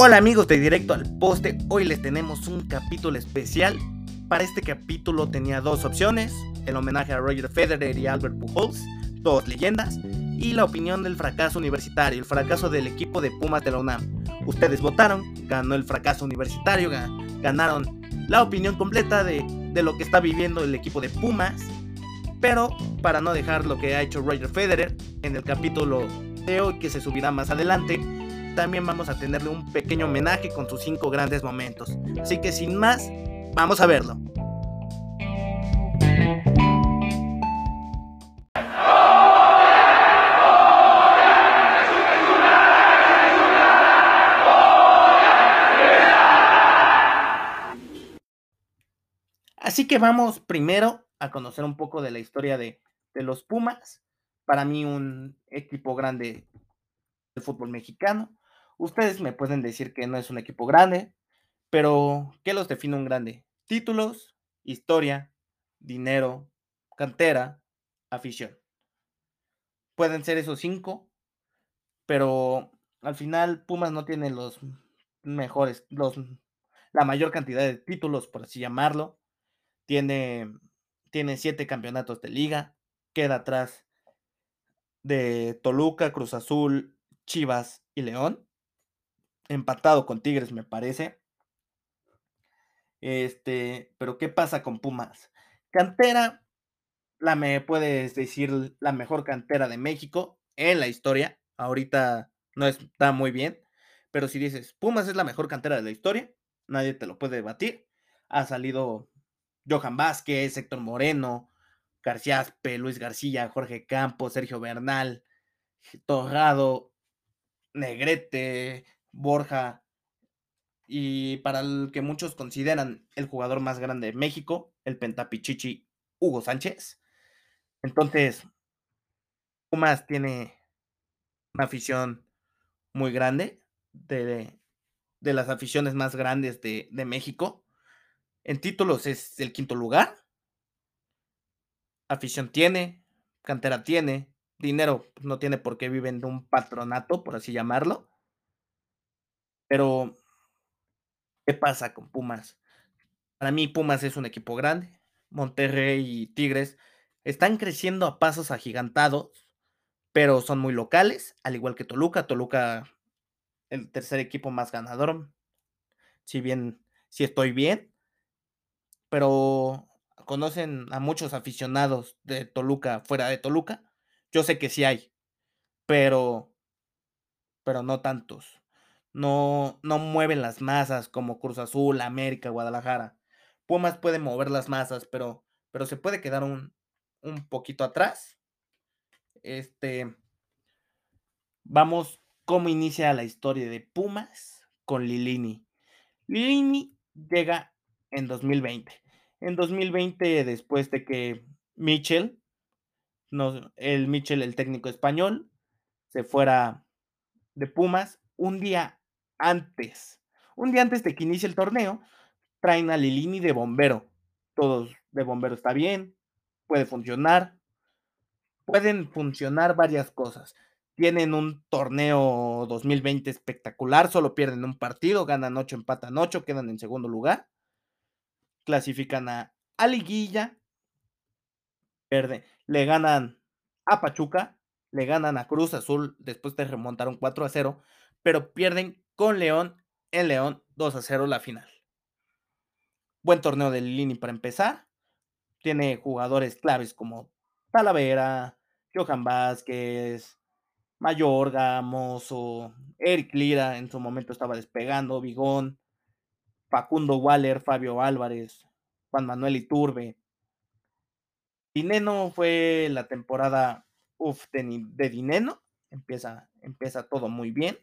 Hola amigos de Directo al Poste, hoy les tenemos un capítulo especial. Para este capítulo tenía dos opciones, el homenaje a Roger Federer y Albert Pujols, dos leyendas, y la opinión del fracaso universitario, el fracaso del equipo de Pumas de la UNAM. Ustedes votaron, ganó el fracaso universitario, ganaron la opinión completa de, de lo que está viviendo el equipo de Pumas. Pero para no dejar lo que ha hecho Roger Federer en el capítulo de hoy que se subirá más adelante, también vamos a tenerle un pequeño homenaje con sus cinco grandes momentos. Así que sin más, vamos a verlo. Así que vamos primero a conocer un poco de la historia de, de los Pumas. Para mí un equipo grande del fútbol mexicano. Ustedes me pueden decir que no es un equipo grande, pero ¿qué los define un grande? Títulos, historia, dinero, cantera, afición. Pueden ser esos cinco, pero al final Pumas no tiene los mejores, los, la mayor cantidad de títulos, por así llamarlo. Tiene, tiene siete campeonatos de liga, queda atrás de Toluca, Cruz Azul, Chivas y León empatado con Tigres, me parece. Este, pero ¿qué pasa con Pumas? Cantera, la me puedes decir la mejor cantera de México en la historia. Ahorita no está muy bien, pero si dices Pumas es la mejor cantera de la historia, nadie te lo puede debatir. Ha salido Johan Vázquez, Héctor Moreno, García Aspe, Luis García, Jorge Campos, Sergio Bernal, Torrado, Negrete, Borja, y para el que muchos consideran el jugador más grande de México, el pentapichichi Hugo Sánchez. Entonces, Pumas tiene una afición muy grande, de, de las aficiones más grandes de, de México. En títulos es el quinto lugar. Afición tiene, cantera tiene, dinero pues, no tiene por qué viven de un patronato, por así llamarlo. Pero, ¿qué pasa con Pumas? Para mí Pumas es un equipo grande. Monterrey y Tigres están creciendo a pasos agigantados, pero son muy locales, al igual que Toluca. Toluca, el tercer equipo más ganador. Si bien, si estoy bien, pero conocen a muchos aficionados de Toluca fuera de Toluca. Yo sé que sí hay, pero, pero no tantos no, no mueven las masas como Cruz Azul, América, Guadalajara. Pumas puede mover las masas, pero, pero se puede quedar un, un poquito atrás. Este, vamos, ¿cómo inicia la historia de Pumas con Lilini? Lilini llega en 2020. En 2020, después de que Mitchell, no, el Mitchell, el técnico español, se fuera de Pumas, un día antes, un día antes de que inicie el torneo, traen a Lilini de bombero. Todos de bombero está bien, puede funcionar. Pueden funcionar varias cosas. Tienen un torneo 2020 espectacular, solo pierden un partido, ganan 8, empatan 8, quedan en segundo lugar. Clasifican a, a Liguilla, le ganan a Pachuca, le ganan a Cruz Azul, después de remontar un 4 a 0, pero pierden con León en León 2 a 0 la final. Buen torneo de Lini para empezar. Tiene jugadores claves como Talavera, Johan Vázquez, Mayorga, Mozo, Eric Lira, en su momento estaba despegando, Vigón, Facundo Waller, Fabio Álvarez, Juan Manuel Iturbe. Dineno fue la temporada de, de Dineno, empieza, empieza todo muy bien.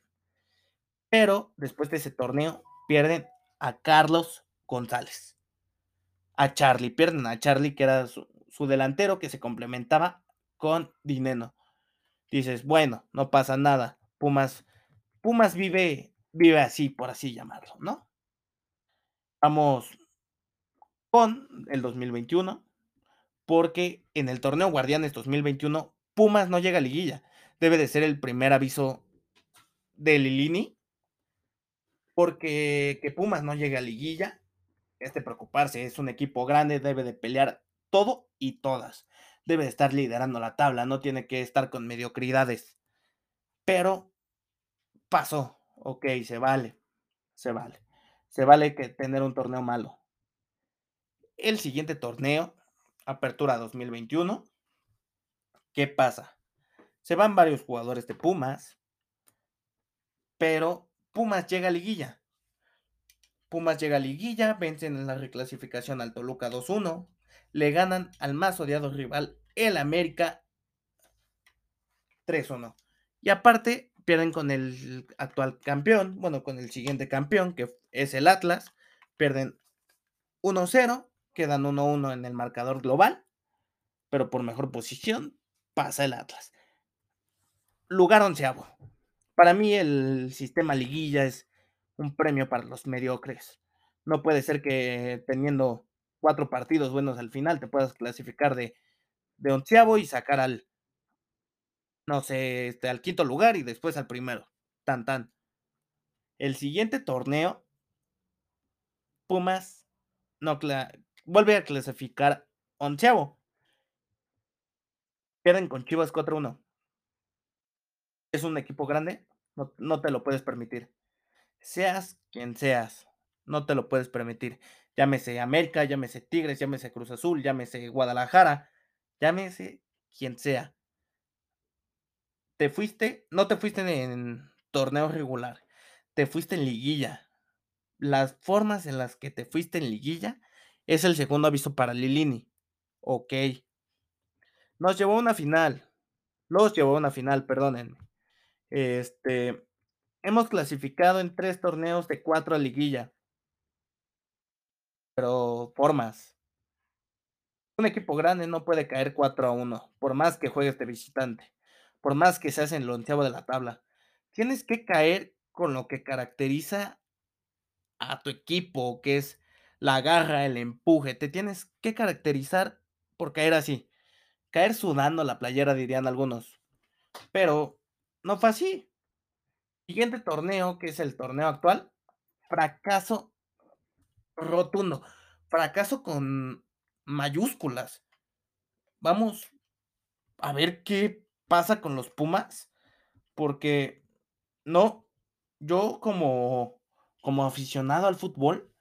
Pero después de ese torneo pierden a Carlos González. A Charlie, pierden a Charlie, que era su, delantero que se complementaba con Dineno. Dices, bueno, no pasa nada. Pumas, Pumas vive, vive así, por así llamarlo, ¿no? Vamos con el 2021, porque en el torneo Guardianes 2021, Pumas no llega a liguilla. Debe de ser el primer aviso de Lilini Porque que Pumas no llegue a liguilla es de preocuparse, es un equipo grande, debe de pelear todo y todas. Debe de estar liderando la tabla, no tiene que estar con mediocridades. Pero pasó, okey, se vale, se vale. Se vale que tener un torneo malo. El siguiente torneo, Apertura 2021 ¿qué pasa? Se van varios jugadores de Pumas pero Pumas llega a liguilla. Pumas llega a liguilla, vencen en la reclasificación al Toluca 2-1, le ganan al más odiado rival, el América 3-1. Y aparte, pierden con el actual campeón, bueno, con el siguiente campeón, que es el Atlas, pierden 1-0, quedan 1-1 en el marcador global, pero por mejor posición pasa el Atlas. Lugar onceavo. Para mí el sistema liguilla es un premio para los mediocres. No puede ser que teniendo cuatro partidos buenos al final te puedas clasificar de, onceavo y sacar al, no sé, este, al quinto lugar y después al primero. Tan, tan. El siguiente torneo, Pumas no vuelve a clasificar onceavo. Pierden con Chivas 4-1 es un equipo grande, no, te lo puedes permitir. Seas quien seas, no te lo puedes permitir. Llámese América, llámese Tigres, llámese Cruz Azul, llámese Guadalajara, llámese quien sea. Te fuiste, no te fuiste en torneo regular, te fuiste en liguilla. Las formas en las que te fuiste en liguilla es el segundo aviso para Lilini. Ok. Nos llevó a una final. Los llevó a una final, perdónenme. Este, hemos clasificado en tres torneos de cuatro a liguilla. Pero formas. Un equipo grande no puede caer 4 a 1, por más que juegues de visitante, por más que seas en el onceavo de la tabla. Tienes que caer con lo que caracteriza a tu equipo, que es la garra, el empuje. Te tienes que caracterizar por caer así. Caer sudando la playera, dirían algunos. Pero no fue así. Siguiente torneo, que es el torneo actual, fracaso rotundo. Fracaso con mayúsculas. Vamos a ver qué pasa con los Pumas, porque no, yo como, como aficionado al fútbol,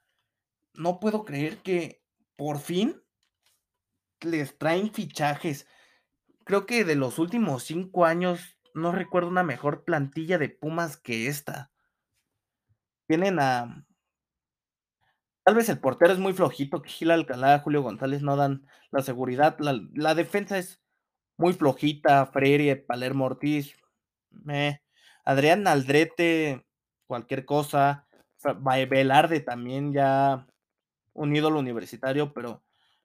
no puedo creer que por fin les traen fichajes. Creo que de los últimos cinco años no recuerdo una mejor plantilla de Pumas que esta. Tienen a. Tal vez el portero es muy flojito, que Gil Alcalá, Julio González no dan la seguridad. La, defensa es muy flojita, Freire, Palermo Ortiz, Adrián Aldrete, cualquier cosa. Velarde también ya un ídolo universitario, pero,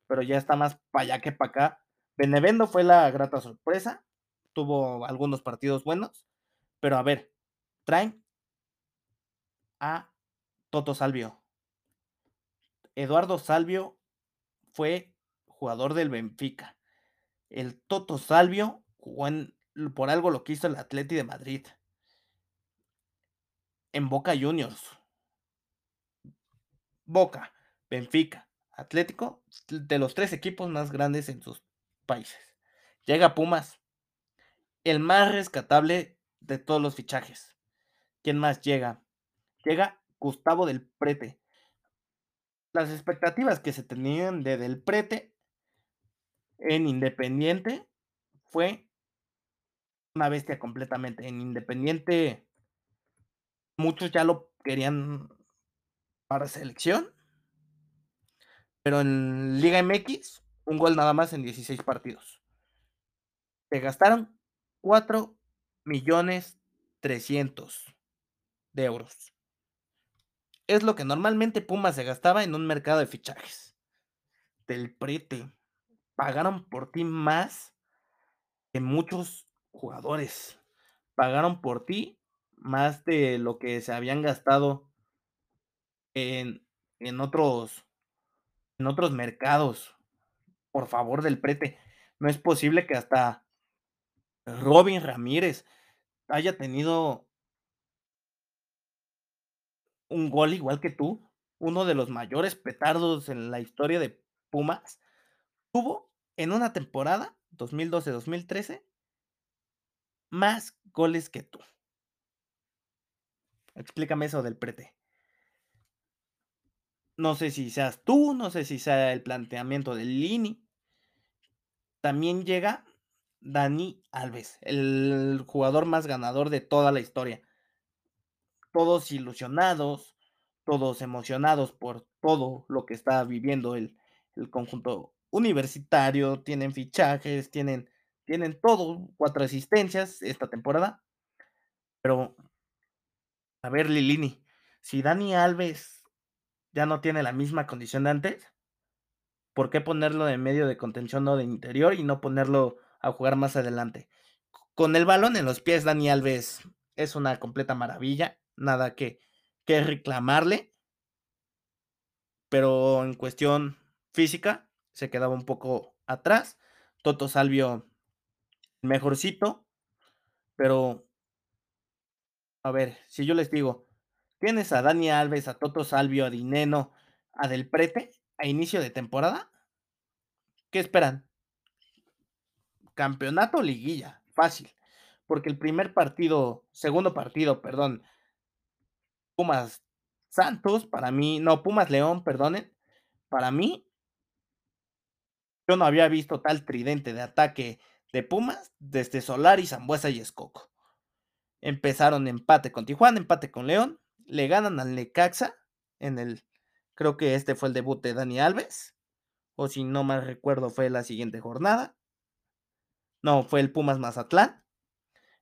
pero ya está más para allá que para acá. Benevendo fue la grata sorpresa tuvo algunos partidos buenos, pero a ver, traen a Toto Salvio. Eduardo Salvio fue jugador del Benfica. El Toto Salvio jugó por algo lo que hizo el Atleti de Madrid. En Boca Juniors. Boca, Benfica, Atlético, de los tres equipos más grandes en sus países. Llega Pumas, el más rescatable de todos los fichajes. ¿Quién más llega? Llega Gustavo del Prete. Las expectativas que se tenían de Del Prete en Independiente fue una bestia completamente. En Independiente muchos ya lo querían para selección. Pero en Liga MX, un gol nada más en 16 partidos. Se gastaron 4 millones 300 de euros. Es lo que normalmente Pumas se gastaba en un mercado de fichajes. Del prete. Pagaron por ti más que muchos jugadores. Pagaron por ti más de lo que se habían gastado en, en otros en otros mercados. Por favor, del prete. No es posible que hasta Robin Ramírez haya tenido un gol igual que tú, uno de los mayores petardos en la historia de Pumas, tuvo en una temporada, 2012-2013 más goles que tú. Explícame eso del prete. No sé si seas tú, no sé si sea el planteamiento de Lini. También llega Dani Alves, el jugador más ganador de toda la historia. Todos ilusionados, todos emocionados por todo lo que está viviendo el, el conjunto universitario, tienen fichajes, tienen, tienen todo, cuatro asistencias esta temporada. Pero, a ver, Lilini, si Dani Alves ya no tiene la misma condición de antes, ¿por qué ponerlo de medio de contención o de interior y no ponerlo a jugar más adelante? Con el balón en los pies, Dani Alves es una completa maravilla, nada que, que reclamarle, pero en cuestión física se quedaba un poco atrás. Toto Salvio mejorcito, pero a ver, si yo les digo, tienes a Dani Alves, a Toto Salvio, a Dineno, a Del Prete a inicio de temporada, ¿qué esperan? Campeonato liguilla, fácil, porque el primer partido, segundo partido, perdón, Pumas Santos, para mí, no, Pumas León, perdonen, para mí, yo no había visto tal tridente de ataque de Pumas desde Solari, Zambuesa y Escoco. Empezaron empate con Tijuana, empate con León, le ganan al Necaxa en el, creo que este fue el debut de Dani Alves, o si no mal recuerdo fue la siguiente jornada. No, fue el Pumas Mazatlán.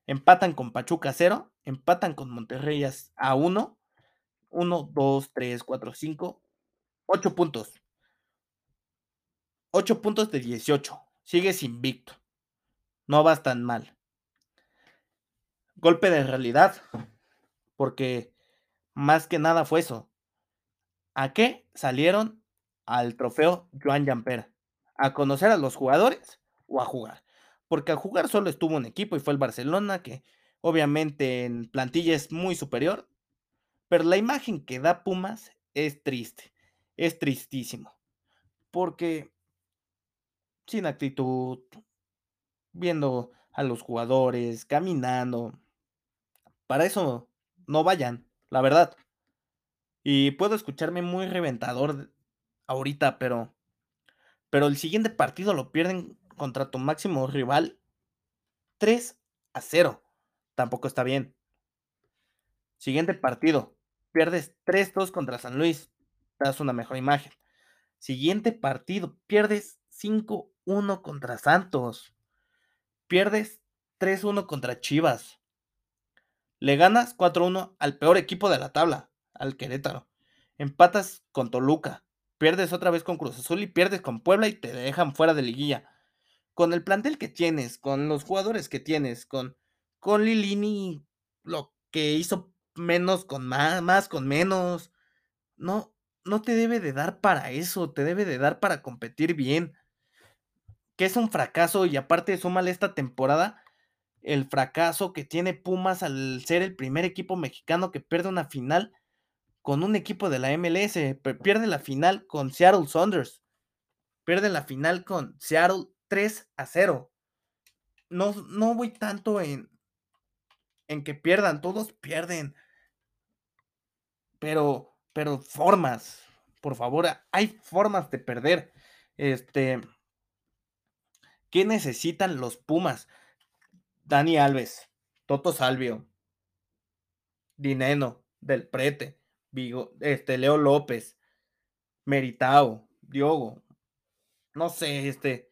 Empatan con Pachuca 0, empatan con Monterrey a 1, 1, 2, 3, 4, 5, 8 puntos. 8 puntos de 18. Sigues invicto. No vas tan mal. Golpe de realidad. Porque más que nada fue eso. ¿A qué salieron al trofeo Joan Jamper? ¿A conocer a los jugadores o a jugar? Porque a jugar solo estuvo un equipo y fue el Barcelona, que obviamente en plantilla es muy superior. Pero la imagen que da Pumas es triste. Es tristísimo. Porque sin actitud, viendo a los jugadores, caminando. Para eso no vayan, la verdad. Y puedo escucharme muy reventador ahorita, pero pero el siguiente partido lo pierden contra tu máximo rival 3 a 0. Tampoco está bien. Siguiente partido, pierdes 3-2 contra San Luis. Das una mejor imagen. Siguiente partido, pierdes 5-1 contra Santos. Pierdes 3-1 contra Chivas. Le ganas 4-1 al peor equipo de la tabla, al Querétaro. Empatas con Toluca. Pierdes otra vez con Cruz Azul y pierdes con Puebla y te dejan fuera de liguilla. Con el plantel que tienes, con los jugadores que tienes, con, con Lilini, lo que hizo menos con más, más con menos. No, no te debe de dar para eso, te debe de dar para competir bien que es un fracaso y aparte súmale esta temporada el fracaso que tiene Pumas al ser el primer equipo mexicano que pierde una final con un equipo de la MLS, pierde la final con Seattle Saunders, pierde la final con Seattle 3 a 0. No, no voy tanto en, en que pierdan, todos pierden. Pero, pero formas, por favor, hay formas de perder. Este, ¿Qué necesitan los Pumas? Dani Alves, Toto Salvio, Dineno, Del Prete, Vigo, este, Leo López, Meritao, Diogo. No sé, este.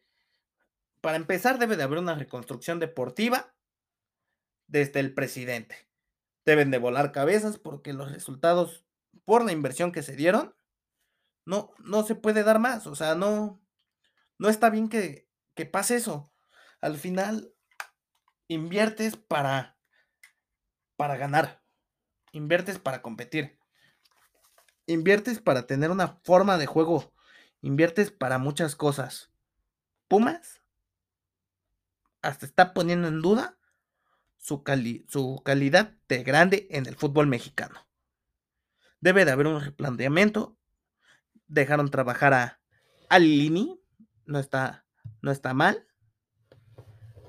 Para empezar, debe de haber una reconstrucción deportiva desde el presidente. Deben de volar cabezas porque los resultados, por la inversión que se dieron, no, no se puede dar más. O sea, no, no está bien que que pase eso. Al final, inviertes para, para ganar. Inviertes para competir. Inviertes para tener una forma de juego. Inviertes para muchas cosas. Pumas hasta está poniendo en duda su, su calidad de grande en el fútbol mexicano. Debe de haber un replanteamiento. Dejaron trabajar a, a Lilini. No está, no está mal.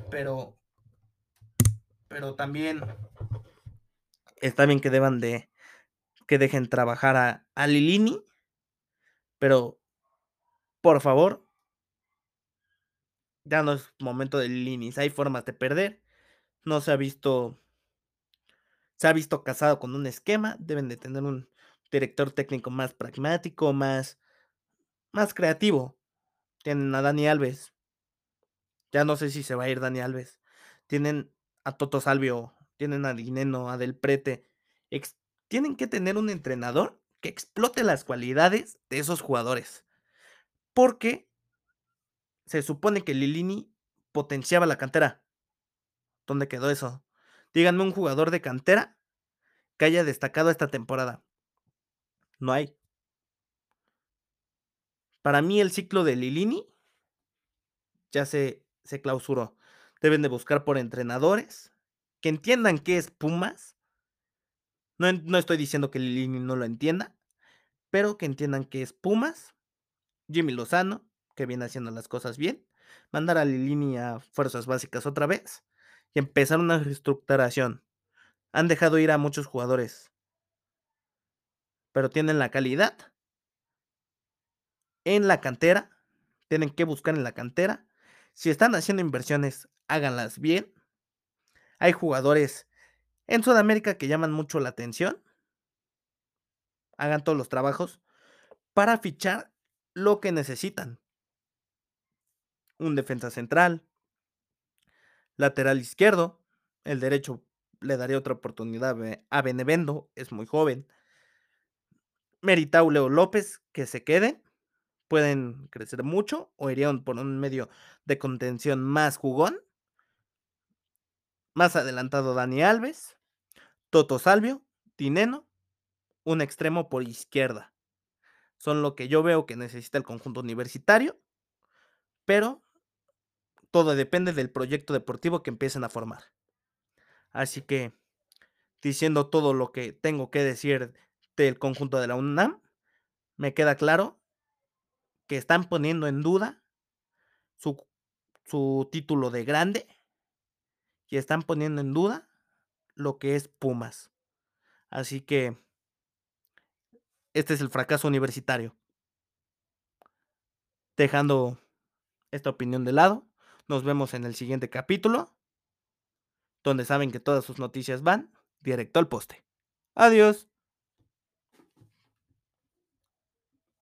Pero, pero también está bien que deban de que dejen trabajar a, a Lilini. Pero, por favor, ya no es momento de Lilini. Hay formas de perder. No se ha visto. Se ha visto casado con un esquema. Deben de tener un director técnico más pragmático, más, más creativo. Tienen a Dani Alves. Ya no sé si se va a ir Dani Alves. Tienen a Toto Salvio. Tienen a Dineno, a Del Prete. Tienen que tener un entrenador que explote las cualidades de esos jugadores. Porque se supone que Lilini potenciaba la cantera. ¿Dónde quedó eso? Díganme un jugador de cantera que haya destacado esta temporada. No hay. Para mí el ciclo de Lilini ya se, se clausuró. Deben de buscar por entrenadores que entiendan qué es Pumas. No, no estoy diciendo que Lilini no lo entienda, pero que entiendan qué es Pumas. Jimmy Lozano, que viene haciendo las cosas bien. Mandar a Lilini a fuerzas básicas otra vez y empezar una reestructuración. Han dejado ir a muchos jugadores, pero tienen la calidad en la cantera. Tienen que buscar en la cantera. Si están haciendo inversiones, háganlas bien. Hay jugadores en Sudamérica que llaman mucho la atención. Hagan todos los trabajos para fichar lo que necesitan. Un defensa central, lateral izquierdo, el derecho le daría otra oportunidad a Benevendo, es muy joven. Meritau Leo López, que se quede, pueden crecer mucho o irían por un medio de contención más jugón. Más adelantado Dani Alves, Toto Salvio, Tineno, un extremo por izquierda. Son lo que yo veo que necesita el conjunto universitario, pero todo depende del proyecto deportivo que empiecen a formar. Así que, diciendo todo lo que tengo que decir del conjunto de la UNAM, me queda claro que están poniendo en duda su, su título de grande y están poniendo en duda lo que es Pumas. Así que este es el fracaso universitario. Dejando esta opinión de lado, nos vemos en el siguiente capítulo, donde saben que todas sus noticias van directo al poste. Adiós.